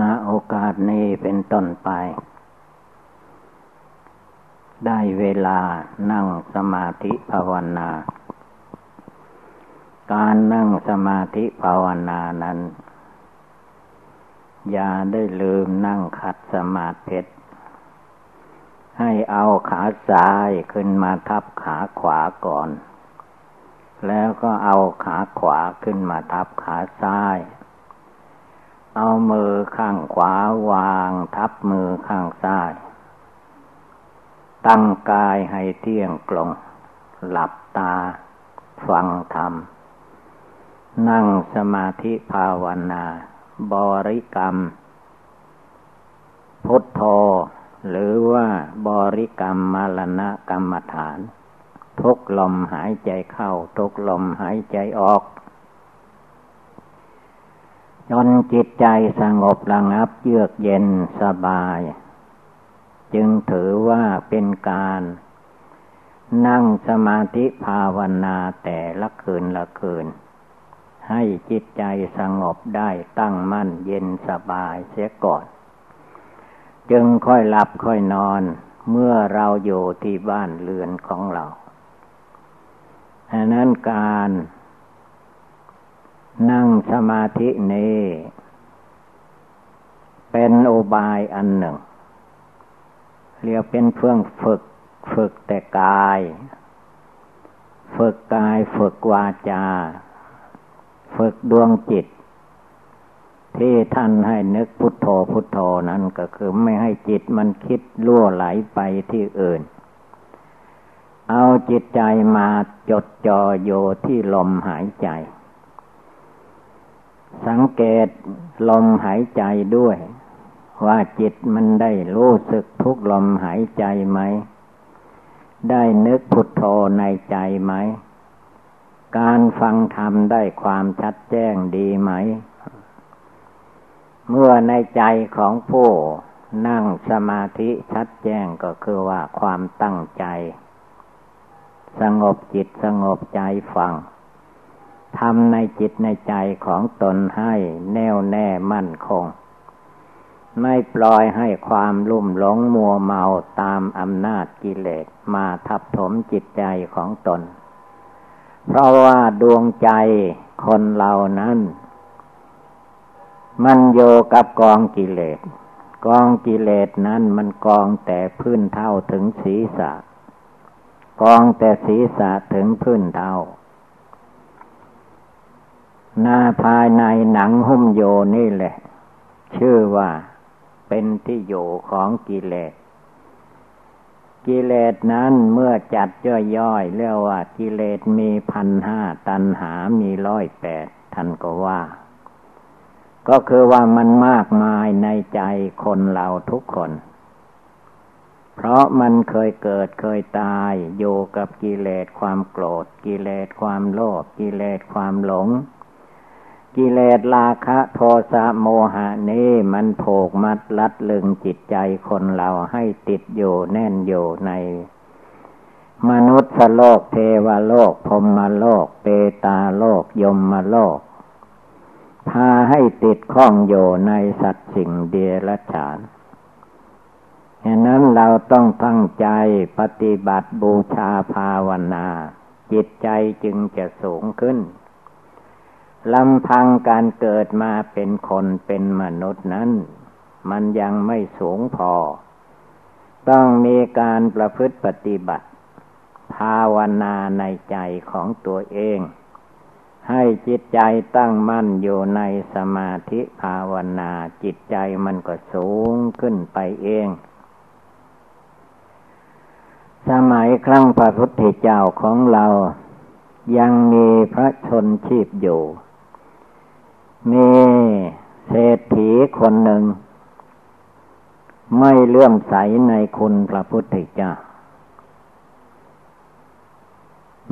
ณโอกาสนี้เป็นต้นไป ได้เวลานั่งสมาธิภาวนา การนั่งสมาธิภาวนานั้น อย่าได้ลืมนั่งขัดสมาธิให้เอาขาซ้ายขึ้นมาทับขาขวาก่อน แล้วก็เอาขาขวาขึ้นมาทับขาซ้าย เอามือข้างขวาวางทับมือข้างซ้าย ตั้งกายให้เที่ยงกลงหลับตา ฟังธรรม นั่งสมาธิภาวนา บริกรรม พุทโธหรือว่าบริกรรมมรณะกรรมฐาน ทุกลมหายใจเข้า ทุกลมหายใจออก จนจิตใจสงบระงับเยือกเย็นสบาย จึงถือว่าเป็นการ นั่งสมาธิภาวนาแต่ละคืนละคืน ให้จิตใจสงบได้ตั้งมั่นเย็นสบายเสียก่อน จึงค่อยหลับค่อยนอนเมื่อเราอยู่ที่บ้านเรือนของเราอันนั้นการ นั่งสมาธินี้ เป็นโอบายอันหนึ่ง เรียกเป็นเพื่องฝึก ฝึกแต่กาย ฝึกกายฝึกวาจา ฝึกดวงจิต ที่ท่านให้นึกพุทโธพุทโธนั้นก็คือไม่ให้จิตมันคิดล่วไหลไปที่อื่น เอาจิตใจมาจดจ่อโยที่ลมหายใจ สังเกตลมหายใจด้วย ว่าจิตมันได้รู้สึกทุกลมหายใจไหม ได้นึกพุทโธในใจไหม การฟังธรรมได้ความชัดแจ้งดีไหม เมื่อในใจของผู้นั่งสมาธิชัดแจ้งก็คือว่าความตั้งใจ สงบจิตสงบใจฟัง ทำในจิตในใจของตนให้แน่วแน่มั่นคง ไม่ปล่อยให้ความลุ่มหลงมัวเมาตามอำนาจกิเลสมาทับถมจิตใจของตน เพราะว่าดวงใจคนเรานั้น มันโยกับกองกิเลส กองกิเลสนั้นมันกองแต่พื้นเท่าถึงศีรษะ กองแต่ศีรษะถึงพื้นเท่า หน้าภายในหนังหุ้มโยนี่แหละ ชื่อว่าเป็นที่อยู่ของกิเลส กิเลสนั้นเมื่อจัดย่อยๆเรียกว่ากิเลสมีพันห้าตันหามีร้อยแปดท่านก็ว่า ก็คือว่ามันมากมายในใจคนเราทุกคน เพราะมันเคยเกิดเคยตาย อยู่กับกิเลสความโกรธ กิเลสความโลภกิเลสความหลง กิเลสราคะโทสะโมหะนี้มันโผกมัดลัดลึงจิตใจคนเราให้ติดอยู่แน่นอยู่ใน มนุษย์โลกเทวโลกพรมโลก เปตาโลกยมโลก พาให้ติดข้องอยู่ในสัตว์สิ่งเดียรฉานฉะนั้นเราต้องตั้งใจปฏิบัติบูชาภาวนา จิตใจจึงจะสูงขึ้น ลำพังการเกิดมาเป็นคนเป็นมนุษย์นั้น มันยังไม่สูงพอ ต้องมีการประพฤติปฏิบัติ ภาวนาในใจของตัวเอง ให้จิตใจตั้งมั่นอยู่ในสมาธิภาวนาจิตใจมันก็สูงขึ้นไปเอง สมัยครั้งพระพุทธเจ้าของเรายังมีพระชนชีพอยู่ มีเศรษฐีคนหนึ่ง ไม่เลื่อมใสในคุณพระพุทธเจ้า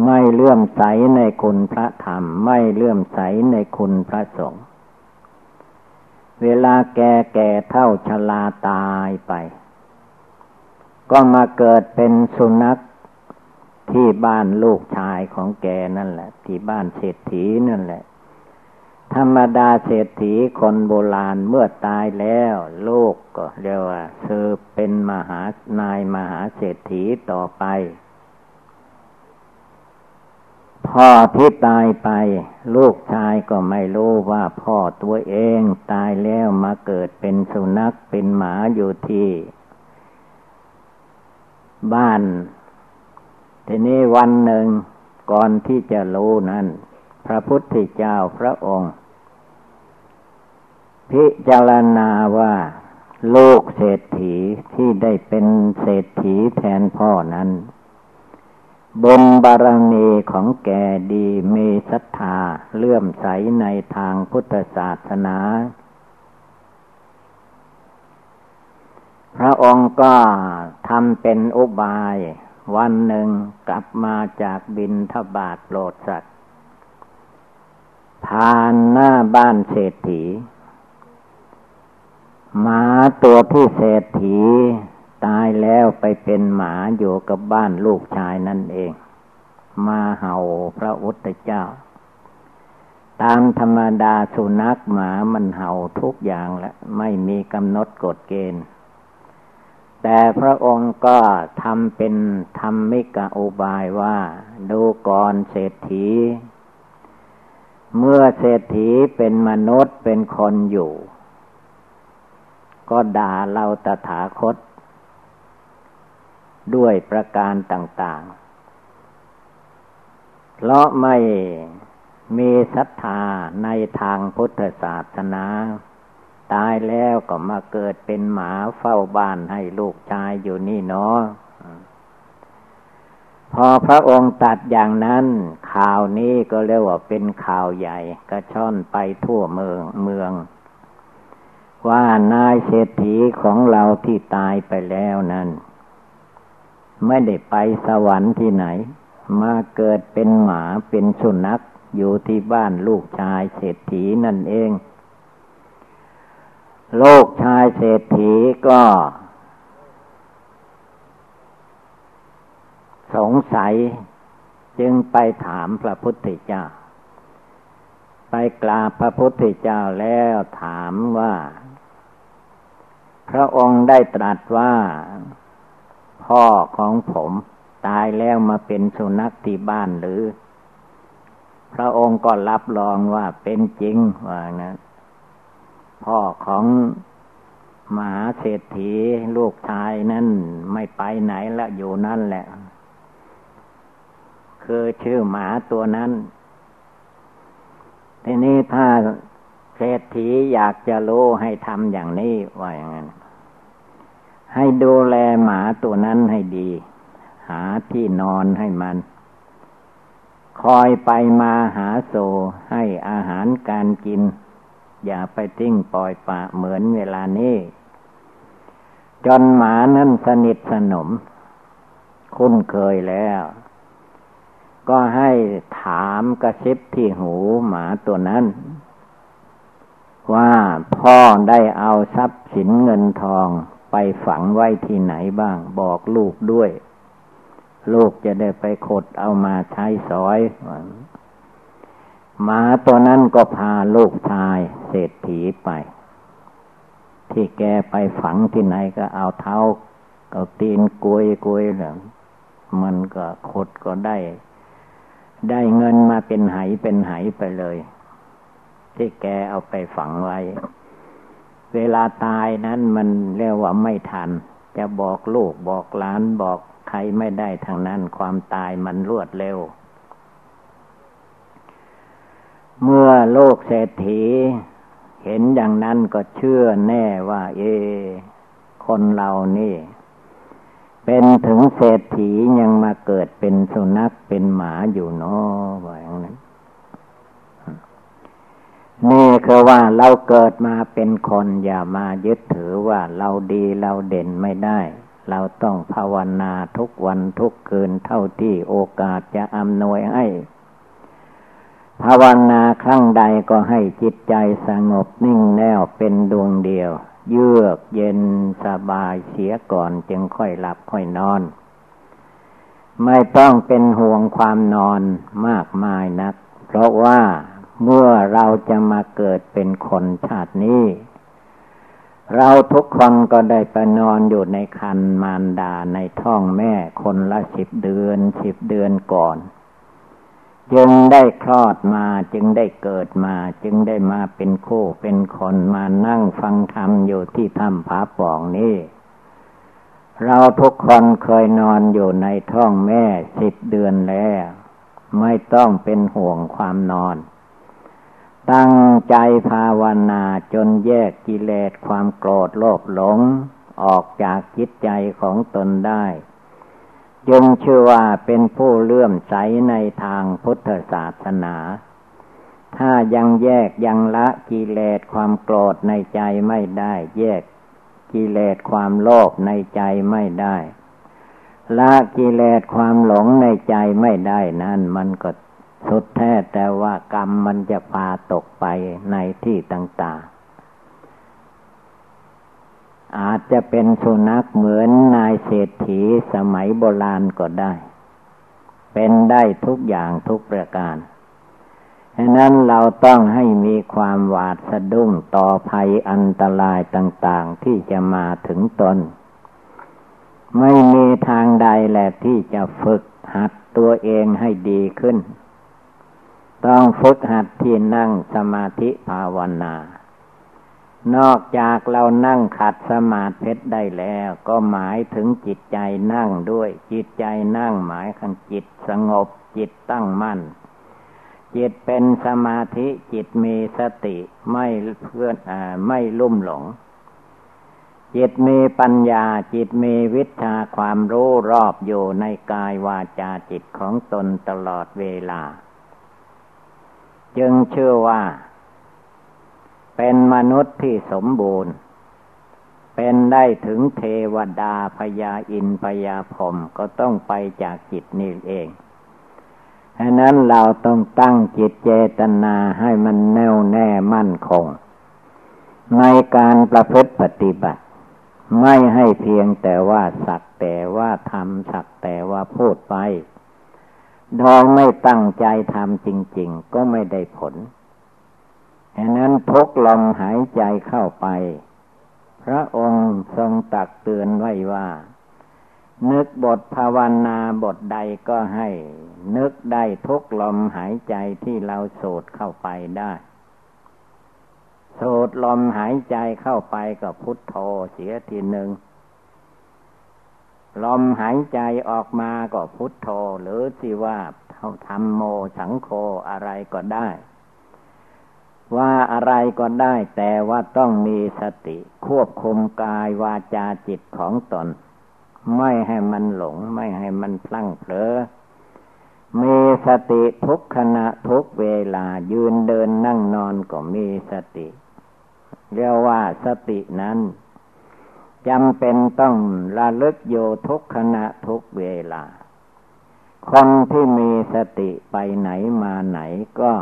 ไม่เลื่อมใสในคุณพระธรรม ไม่เลื่อมใสในคุณพระสงฆ์เวลาแก่แก่เท่าชราตายไป ก็มาเกิดเป็นสุนัขที่บ้านลูกชายของแกนั่นแหละ ที่บ้านเศรษฐีนั่นแหละ ธรรมดาเศรษฐีคนโบราณเมื่อตายแล้วลูกก็เรียกว่าสืบเป็นมหานายมหาเศรษฐีต่อไป พ่อที่ตายไป ลูกชายก็ไม่รู้ว่าพ่อตัวเองตายแล้วมาเกิดเป็นสุนัขเป็นหมาอยู่ที่ บ้าน ทีนี้วันหนึ่งก่อนที่จะรู้นั้น พระพุทธเจ้าพระองค์ พิจารณาว่าลูกเศรษฐีที่ได้เป็นเศรษฐีแทนพ่อนั้น บนบารมีของแกดีมีศรัทธาเลื่อมใสในทางพุทธศาสนา พระองค์ก็ทำเป็นอุบาย วันหนึ่งกลับมาจากบินทบาทโปรดสัตว ผ่านหน้าบ้านเศรษฐีหมาตัวที่เศรษฐีตายแล้วไปเป็นหมาอยู่กับบ้านลูกชายนั่นเอง มาเห่าพระอุตเจ้า ตามธรรมดาสุนัขหมามันเห่าทุกอย่างและไม่มีกำหนดกฎเกณฑ์ แต่พระองค์ก็ทำเป็นธรรมิกาอุบายว่า ดูก่อนเศรษฐี เมื่อเศรษฐีเป็นมนุษย์เป็นคนอยู่ ก็ด่าเราตถาคต ด้วยประการต่าง ๆ เพราะไม่มีศรัทธาในทางพุทธศาสนา ตายแล้วก็มาเกิดเป็นหมาเฝ้าบ้านให้ลูกชายอยู่นี่เนาะ พอพระองค์ตัดอย่างนั้น ข่าวนี้ก็เรียกว่าเป็นข่าวใหญ่กระช่อนไปทั่วเมืองเมือง ว่านายเศรษฐีของเราที่ตายไปแล้วนั้น ไม่ได้ไปสวรรค์ที่ไหน มาเกิดเป็นหมาเป็นสุนัขอยู่ที่บ้านลูกชายเศรษฐีนั่นเองลูกชายเศรษฐีก็ สงสัยจึงไปถามพระพุทธเจ้า ไปกราบพระพุทธเจ้าแล้วถามว่า พระองค์ได้ตรัสว่า พ่อของผมตายแล้วมาเป็นสุนัขที่บ้านหรือ พระองค์ก็รับรองว่าเป็นจริงว่านะพ่อของมหาเศรษฐีลูกชายนั่นไม่ไปไหนละอยู่นั่นแหละ คือชื่อหมาตัวนั้น ทีนี้ถ้าเศรษฐีอยากจะรู้ให้ทำอย่างนี้ว่าอย่างนั้น ให้ดูแลหมาตัวนั้นให้ดี หาที่นอนให้มัน คอยไปมาหาโซให้อาหารการกิน อย่าไปทิ้งปล่อยปะเหมือนเวลานี้จนหมานั้นสนิทสนม คุ้นเคยแล้ว ก็ให้ถามกระซิบที่หูหมาตัวนั้น ว่าพ่อได้เอาทรัพย์สินเงินทองไปฝังไว้ที่ไหนบ้าง บอกลูกด้วย ลูกจะได้ไปขดเอามาใช้สอยหมาตัวนั้นก็พาลูกชายเศรษฐีไป ที่แกไปฝังที่ไหนก็เอาเท้าเอาตีนกุยกุยเนี่ยมันก็ขดก็ได้ ได้เงินมาเป็นไหเป็นไหไปเลย ที่แกเอาไปฝังไว้ เวลาตายนั้นมันเรียกว่าไม่ทัน จะบอกลูกบอกหลานบอกใครไม่ได้ทางนั้นความตายมันรวดเร็ว เมื่อโลกเศรษฐี เห็นอย่างนั้นก็เชื่อแน่ว่า เอ คนเรานี่ เป็นถึงเศรษฐียังมาเกิดเป็นสุนัขเป็นหมาอยู่เนาะว่าอย่างนั้นนี่คือว่าเราเกิดมาเป็นคนอย่ามายึดถือว่าเราดีเราเด่นไม่ได้ เราต้องภาวนาทุกวันทุกคืนเท่าที่โอกาสจะอำนวยให้ ภาวนาครั้งใดก็ให้จิตใจสงบนิ่งแน่วเป็นดวงเดียว เยือกเย็นสบายเสียก่อนจึงค่อยหลับค่อยนอน ไม่ต้องเป็นห่วงความนอนมากมายนัก เพราะว่าเมื่อเราจะมาเกิดเป็นคนชาตินี้ เราทุกคนก็ได้ไปนอนอยู่ในคันมารดาในท้องแม่คนละสิบเดือนสิบเดือนก่อน จึงได้คลอดมาจึงได้เกิดมา จึงได้มาเป็นคู่เป็นคนมานั่งฟังธรรมอยู่ที่ถ้ำผาป่องนี้เราทุกคนเคยนอนอยู่ในท้องแม่สิบเดือนแล้ว ไม่ต้องเป็นห่วงความนอน ตั้งใจภาวนาจนแยกกิเลสความโกรธโลภหลง ออกจากจิตใจของตนได้ จึงชื่อว่าเป็นผู้เลื่อมใสในทางพุทธศาสนา ถ้ายังแยกยังละกิเลสความโกรธในใจไม่ได้ แยกกิเลสความโลภในใจไม่ได้ ละกิเลสความหลงในใจไม่ได้นั่นมันก็สุดแท้แต่ว่ากรรมมันจะพาตกไปในที่ต่างๆ อาจจะเป็นสุนัขเหมือนนายเศรษฐีสมัยโบราณก็ได้ เป็นได้ทุกอย่างทุกประการฉะนั้นเราต้องให้มีความหวาดสะดุ้งต่อภัยอันตรายต่างๆที่จะมาถึงตน ไม่มีทางใดแหละที่จะฝึกหัดตัวเองให้ดีขึ้น ต้องฝึกหัดที่นั่งสมาธิภาวนา นอกจากเรานั่งขัดสมาธิได้แล้ว ก็หมายถึงจิตใจนั่งด้วย จิตใจนั่งหมายขันจิตสงบ จิตตั้งมั่น จิตเป็นสมาธิจิตมีสติไม่เพื่อนอไม่ลุ่มหลง จิตมีปัญญาจิตมีวิชาความรู้รอบอยู่ในกายวาจาจิตของตนตลอดเวลา จึงเชื่อว่า เป็นมนุษย์ที่สมบูรณ์ เป็นได้ถึงเทวดาพยาอินพยาพรมก็ต้องไปจากจิตนี่เองฉะนั้นเราต้องตั้งจิตเจตนาให้มันแน่วแน่มั่นคง ในการประพฤติปฏิบัติ ไม่ให้เพียงแต่ว่าสักแต่ว่าทำสักแต่ว่าพูดไปดองไม่ตั้งใจทำจริง ๆ ก็ไม่ได้ผล ฉะนั้นพกลมหายใจเข้าไป พระองค์ทรงตักเตือนไว้ว่า นึกบทภาวนาบทใดก็ให้ นึกได้ทุกลมหายใจที่เราสูดเข้าไปได้สูดลมหายใจเข้าไปก็พุทโธเสียทีหนึ่งลมหายใจออกมาก็พุทโธหรือสิว่าเท่าทำโมสังโฆอะไรก็ได้ ว่าอะไรก็ได้แต่ว่าต้องมีสติ ควบคุมกายวาจาจิตของตน ไม่ให้มันหลง ไม่ให้มันพลั้งเผลอมีสติทุกขณะทุกเวลายืนเดินนั่งนอนก็มีสติ เรียกว่าสตินั้นจำเป็นต้องระลึกโยทุกขณะทุกเวลา คนที่มีสติไปไหนมาไหนก็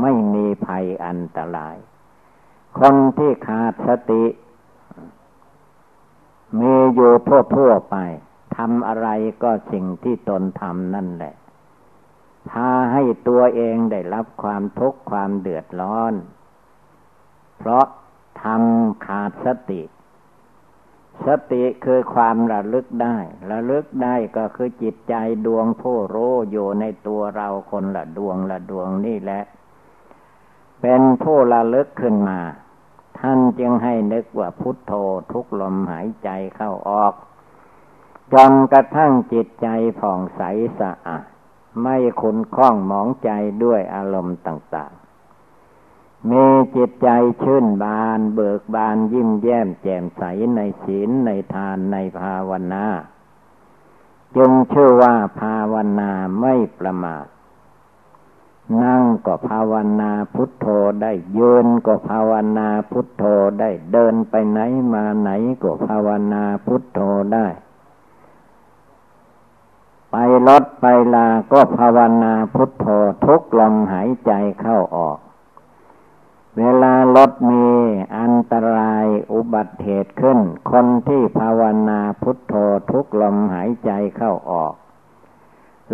ไม่มีภัยอันตราย คนที่ขาดสติ มีอยู่ทั่วทั่วไปทำอะไรก็สิ่งที่ตนทำนั่นแหละ พาให้ตัวเองได้รับความทุกข์ความเดือดร้อน เพราะทำขาดสติ สติคือความระลึกได้ ระลึกได้ก็คือจิตใจดวงผู้รู้อยู่ในตัวเราคนละดวงละดวงนี่แหละ เป็นผู้ระลึกขึ้นมา ท่านจึงให้นึกว่าพุทโธทุกลมหายใจเข้าออก จนกระทั่งจิตใจผ่องใสสะอาดไม่ขุนข้องหมองใจด้วยอารมณ์ต่างๆ มีจิตใจชื่นบานเบิกบานยิ้มแย้มแจ่มใสในศีลในทานในภาวนา จึงชื่อว่าภาวนาไม่ประมาท นั่งก็ภาวนาพุทโธได้ยืนก็ภาวนาพุทโธได้เดินไปไหนมาไหนก็ภาวนาพุทโธได้ ไปรถไปลาก็ภาวนาพุทโธทุกลมหายใจเข้าออก เวลารถมีอันตรายอุบัติเหตุขึ้น คนที่ภาวนาพุทโธทุกลมหายใจเข้าออก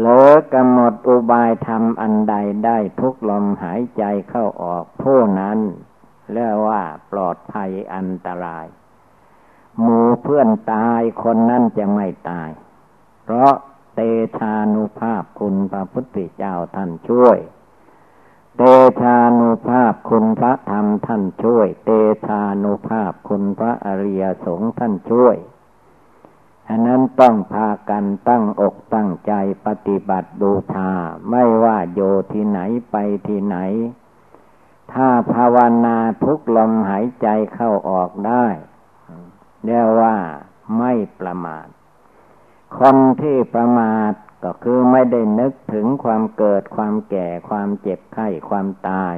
หรือกำหนดอุบายทำอันใดได้ทุกลมหายใจเข้าออกผู้นั้นเรียกว่าปลอดภัยอันตราย หมูเพื่อนตายคนนั้นจะไม่ตาย เพราะเตชานุภาพคุณพระพุทธเจ้าท่านช่วย เตชานุภาพคุณพระธรรมท่านช่วย เตชานุภาพคุณพระอริยสงฆ์ท่านช่วย อันนั้นต้องพากันตั้งอกตั้งใจปฏิบัติบูชาไม่ว่าโยที่ไหนไปที่ไหน ถ้าภาวนาทุกลมหายใจเข้าออกได้เรียกว่าไม่ประมาท คนที่ประมาทก็คือไม่ได้นึกถึงความเกิดความแก่ความเจ็บไข้ความตาย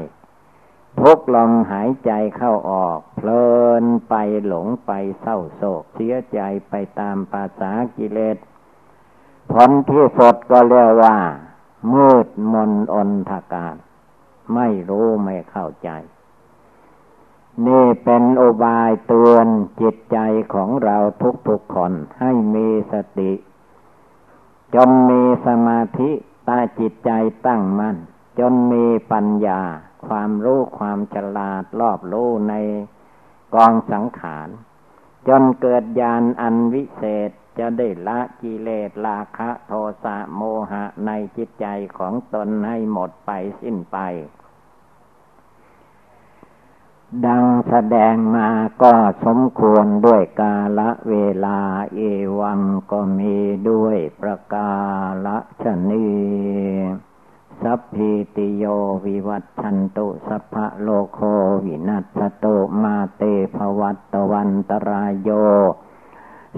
ทุกลมหายใจเข้าออก เพลินไปหลงไปเศร้าโศกเสียใจไปตามภาษากิเลสผลที่สดก็เรียกว่า มืดมนอนทาการ ไม่รู้ไม่เข้าใจ นี่เป็นอุบายเตือนจิตใจของเราทุกๆคนให้มีสติ จนมีสมาธิตาจิตใจตั้งมัน่นจนมีปัญญา ความรู้ความฉลาดรอบรู้ในกองสังขาร จนเกิดญาณอันวิเศษจะได้ละกิเลสราคะโทสะโมหะในจิตใจของตนให้หมดไปสิ้นไป ดังแสดงมาก็สมควรด้วยกาละเวลาเอวังก็มีด้วยประกาละชนี สัพพิติโยวิวัตชันตุสัพพะโลโควินัสตุมาเตภวัตวันตรายโย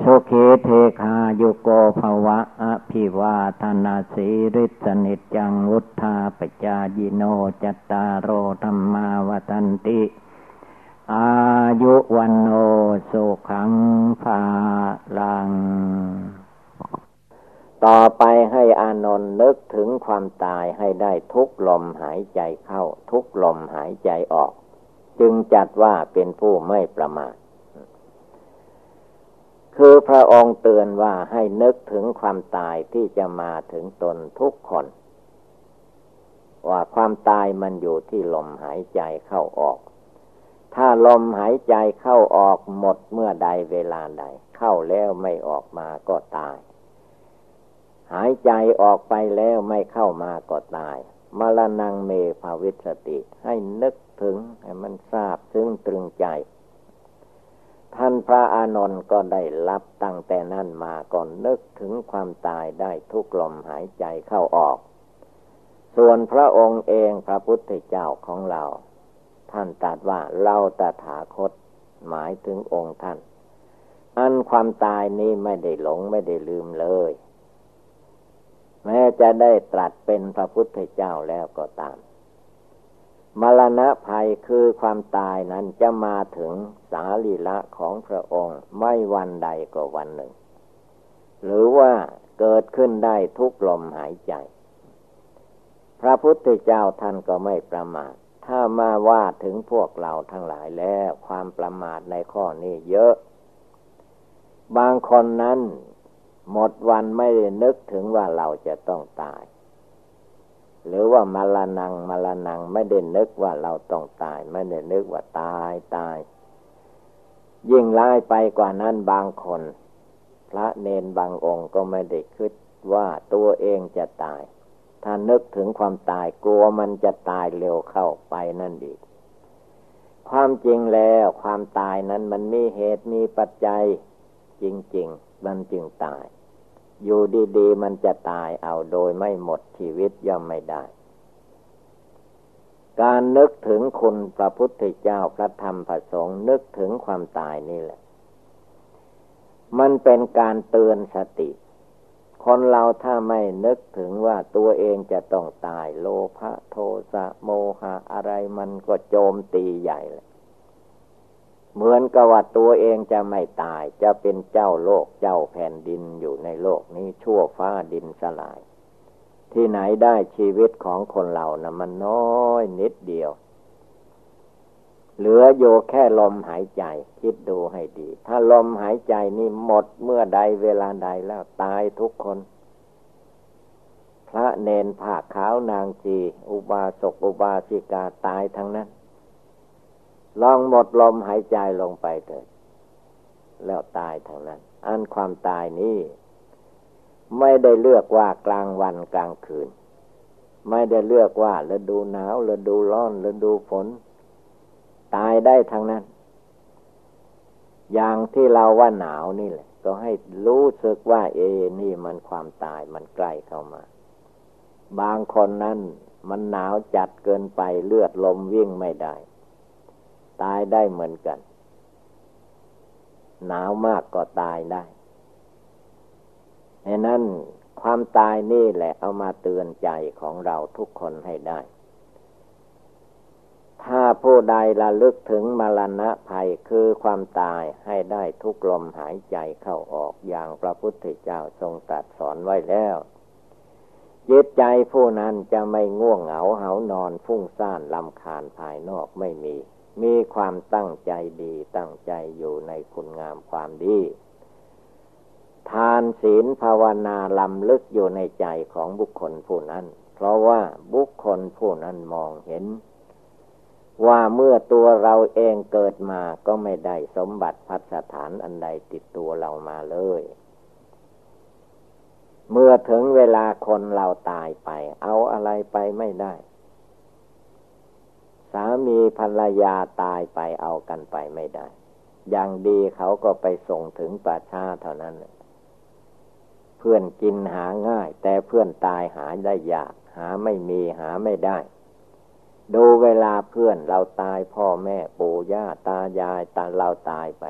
สุเคเทคาโยโกภวะอภิวาธนาสีริสนิจังวุธาปจายิโนจัตตารโรธรรมาวตันติ อายุวันโนสุขังภาลัง ต่อไปให้อานนท์นึกถึง ความตายให้ได้ทุกลมหายใจเข้า ทุกลมหายใจออก จึงจัดว่าเป็นผู้ไม่ประมาทคือพระองค์เตือนว่าให้นึกถึงความตายที่จะมาถึงตนทุกคน ว่าความตายมันอยู่ที่ลมหายใจเข้าออก ถ้าลมหายใจเข้าออกหมดเมื่อใดเวลาใด เข้าแล้วไม่ออกมาก็ตาย หายใจออกไปแล้วไม่เข้ามาก็ตายมรณงเมภาวิสติ ให้นึกถึงให้มันทราบซึ้งตรึงใจ ท่านพระอานนท์ก็ได้รับตั้งแต่นั้นมาก่อนนึกถึงความตายได้ทุกลมหายใจเข้าออก ส่วนพระองค์เองพระพุทธเจ้าของเรา ท่านตรัสว่าเราตถาคต หมายถึงองค์ท่าน อันความตายนี้ไม่ได้หลงไม่ได้ลืมเลย แม้จะได้ตรัสเป็นพระพุทธเจ้าแล้วก็ตาม มรณะภัยคือความตายนั้นจะมาถึงสาลีละของพระองค์ไม่วันใดก็วันหนึ่ง หรือว่าเกิดขึ้นได้ทุกลมหายใจ พระพุทธเจ้าท่านก็ไม่ประมาท ถ้ามาว่าถึงพวกเราทั้งหลายแล้ว ความประมาทในข้อนี้เยอะ บางคนนั้น หมดวันไม่ได้นึกถึงว่าเราจะต้องตาย หรือว่ามาลานังมาลานังไม่ได้นึกว่าเราต้องตาย ไม่ได้นึกว่าตายตาย ยิ่งร้ายไปกว่านั้นบางคน พระเนนบางองค์ก็ไม่ได้คิดว่าตัวเองจะตาย ถ้านึกถึงความตายกลัวมันจะตายเร็วเข้าไปนั่นอีก ความจริงแล้วความตายนั้นมันมีเหตุมีปัจจัยจริง ๆ มันจึงตาย อยู่ดีๆมันจะตายเอาโดยไม่หมดชีวิตย่อมไม่ได้ การนึกถึงคุณพระพุทธเจ้าพระธรรมพระสงฆ์นึกถึงความตายนี่แหละ มันเป็นการเตือนสติ คนเราถ้าไม่นึกถึงว่าตัวเองจะต้องตาย โลภะโทสะโมหะอะไรมันก็โจมตีใหญ่เลย เหมือนกับว่าตัวเองจะไม่ตาย จะเป็นเจ้าโลกเจ้าแผ่นดินอยู่ในโลกนี้ชั่วฟ้าดินสลาย ที่ไหนได้ชีวิตของคนเรานะ่ะมันน้อยนิดเดียว เหลืออยู่แค่ลมหายใจ คิดดูให้ดี ถ้าลมหายใจนี่หมดเมื่อใดเวลาใดแล้วตายทุกคน พระเนนผ้าขาวนางจี อุบาสกอุบาสิกาตายทั้งนั้น ลองหมดลมหายใจลงไปเถิด แล้วตายทั้งนั้น อันความตายนี้ ไม่ได้เลือกว่ากลางวันกลางคืน ไม่ได้เลือกว่าฤดูหนาวฤดูร้อนฤดูฝน ตายได้ทั้งนั้น อย่างที่เราว่าหนาวนี่แหละ ก็ให้รู้สึกว่า เอ นี่มันความตายมันใกล้เข้ามา บางคนนั้นมันหนาวจัดเกินไปเลือดลมวิ่งไม่ได้ ตายได้เหมือนกัน หนาวมากก็ตายได้ดังนั้นความตายนี่แหละเอามาเตือนใจของเราทุกคนให้ได้ ถ้าผู้ใดระลึกถึงมรณะภัยคือความตายให้ได้ทุกลมหายใจเข้าออกอย่างพระพุทธเจ้าทรงตรัสสอนไว้แล้วจิตใจผู้นั้นจะไม่ง่วงเหงาเหานอนฟุ้งซ่านลำคาญภายนอกไม่มี มีความตั้งใจดีตั้งใจอยู่ในคุณงามความดี ทานศีลภาวนาลำลึกอยู่ในใจของบุคคลผู้นั้น เพราะว่าบุคคลผู้นั้นมองเห็น ว่าเมื่อตัวเราเองเกิดมาก็ไม่ได้สมบัติพัฒฐานอันใดติดตัวเรามาเลย เมื่อถึงเวลาคนเราตายไป เอาอะไรไปไม่ได้ สามีภรรยาตายไปเอากันไปไม่ได้ อย่างดีเขาก็ไปส่งถึงป่าชาเท่านั้น เพื่อนกินหาง่าย แต่เพื่อนตายหาได้ยาก หาไม่มีหาไม่ได้ ดูเวลาเพื่อนเราตายพ่อแม่ปู่ย่าตายายตาเราตายไป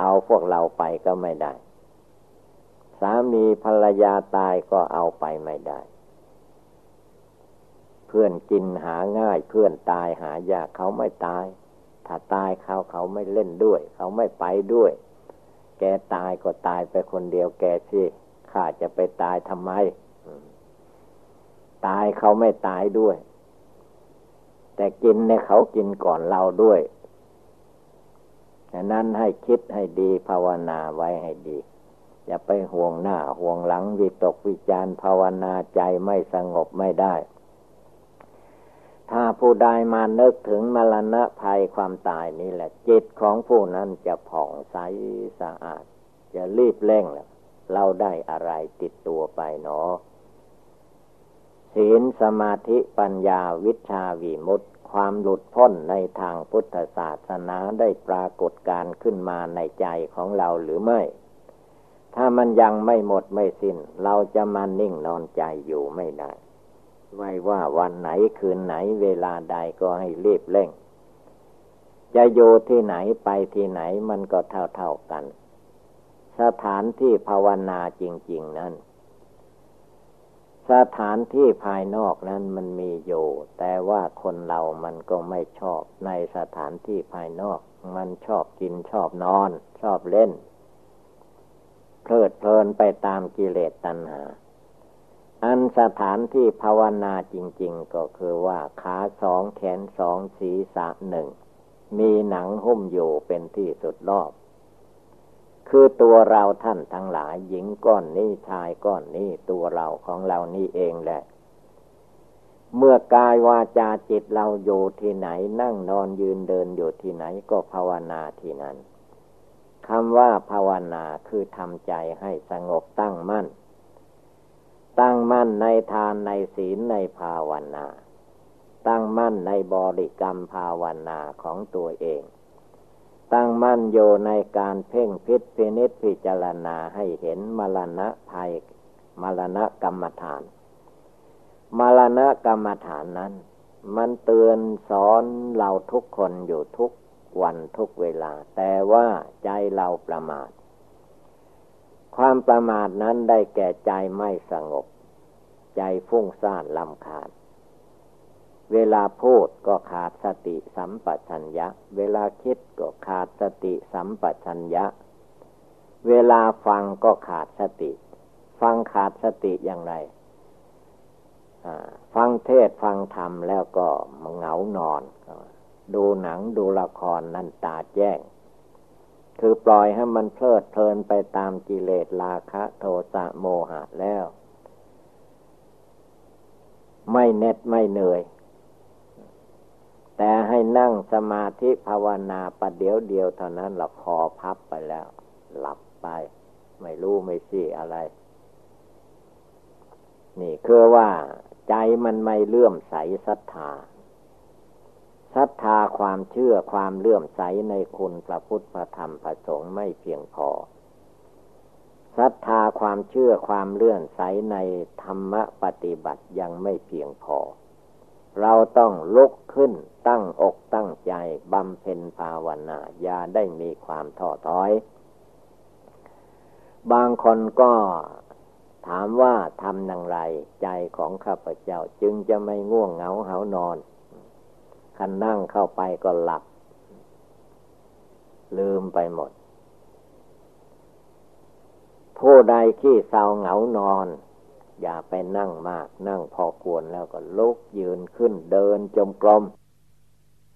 เอาพวกเราไปก็ไม่ได้ สามีภรรยาตายก็เอาไปไม่ได้ พื่อนกินหาง่าย เพื่อนตายหายากเขาไม่ตาย ถ้าตายเขาเขาไม่เล่นด้วย เขาไม่ไปด้วย แกตายก็ตายไปคนเดียวแกสิข้าจะไปตายทำไม ตายเขาไม่ตายด้วย แต่กินเนี่ยเขากินก่อนเราด้วยฉะนั้นให้คิดให้ดีภาวนาไว้ให้ดี อย่าไปห่วงหน้าห่วงหลังวิตกวิจารภาวนาใจไม่สงบไม่ได้ ถ้าผู้ใดมานึกถึงมรณะภัยความตายนี่แหละ จิตของผู้นั้นจะผ่องใสสะอาด จะรีบเร่งแล้วเราได้อะไรติดตัวไปเนาะศีลสมาธิปัญญาวิชาวิมุตติความหลุดพ้นในทางพุทธศาสนาได้ปรากฏการขึ้นมาในใจของเราหรือไม่ ถ้ามันยังไม่หมดไม่สิน้น เราจะมานิ่งนอนใจอยู่ไม่ได้ ไว้ว่าวันไหนคืนไหนเวลาใดก็ให้รีบเร่ง จะอยู่ที่ไหนไปที่ไหนมันก็เท่าเท่ากัน สถานที่ภาวนาจริง ๆนั้นสถานที่ภายนอกนั้นมันมีอยู่ แต่ว่าคนเรามันก็ไม่ชอบในสถานที่ภายนอก มันชอบกินชอบนอน ชอบเล่น เพลิดเพลินไปตามกิเลสตัณหา อันสถานที่ภาวนาจริง ๆ ก็คือว่าขาสองแขนสองศีรษะหนึ่ง มีหนังหุ้มอยู่เป็นที่สุดรอบ คือตัวเราท่านทั้งหลายหญิงก้อนนี้ชายก้อนนี้ตัวเราของเรานี่เองแหละเมื่อกายวาจาจิตเราอยู่ที่ไหนนั่งนอนยืนเดินอยู่ที่ไหนก็ภาวนาที่นั้นคำว่าภาวนาคือทำใจให้สงบตั้งมั่น ตั้งมั่นในทานในศีลในภาวนา ตั้งมั่นในบริกรรมภาวนาของตัวเอง ตั้งมั่นโยในการเพ่งพิษพินิษพิจารณาให้เห็นมรณะภัยมรณะกรรมฐาน มรณะกรรมฐานนั้น มันเตือนสอนเราทุกคนอยู่ทุกวันทุกเวลา แต่ว่าใจเราประมาท ความประมาทนั้นได้แก่ใจไม่สงบ ใจฟุ้งซ่านลำคาญ เวลาพูดก็ขาดสติสัมปชัญญะ เวลาคิดก็ขาดสติสัมปชัญญะ เวลาฟังก็ขาดสติ ฟังขาดสติอย่างไรฟังเทศฟังธรรมแล้วก็เหงานอน ดูหนังดูละครนั่นตาแจ้ง คือปล่อยให้มันเพลิดเพลินไปตามกิเลสราคะโทสะโมหะแล้ว ไม่เน็ดไม่เหนื่อย แต่ให้นั่งสมาธิภาวนาประเดี๋ยวเดียวเท่านั้นเราคอพับไปแล้ว หลับไป ไม่รู้ไม่ซี่อะไร นี่คือว่าใจมันไม่เลื่อมใสศรัทธา ศรัทธาความเชื่อความเลื่อมใสในคุณพระพุทธพระธรรมพระสงฆ์ไม่เพียงพอศรัทธาความเชื่อความเลื่อมใสในธรรมปฏิบัติยังไม่เพียงพอ เราต้องลุกขึ้นตั้งอกตั้งใจบำเพ็ญภาวนาอย่าได้มีความท้อถอย บางคนก็ถามว่าทำอย่างไรใจของข้าพเจ้าจึงจะไม่ง่วงเหงาเหานอน คันนั่งเข้าไปก็หลับ ลืมไปหมด ผู้ใดที่เศร้าเหงานอน อย่าไปนั่งมาก นั่งพอควรแล้วก็ลุกยืนขึ้นเดินจมกลม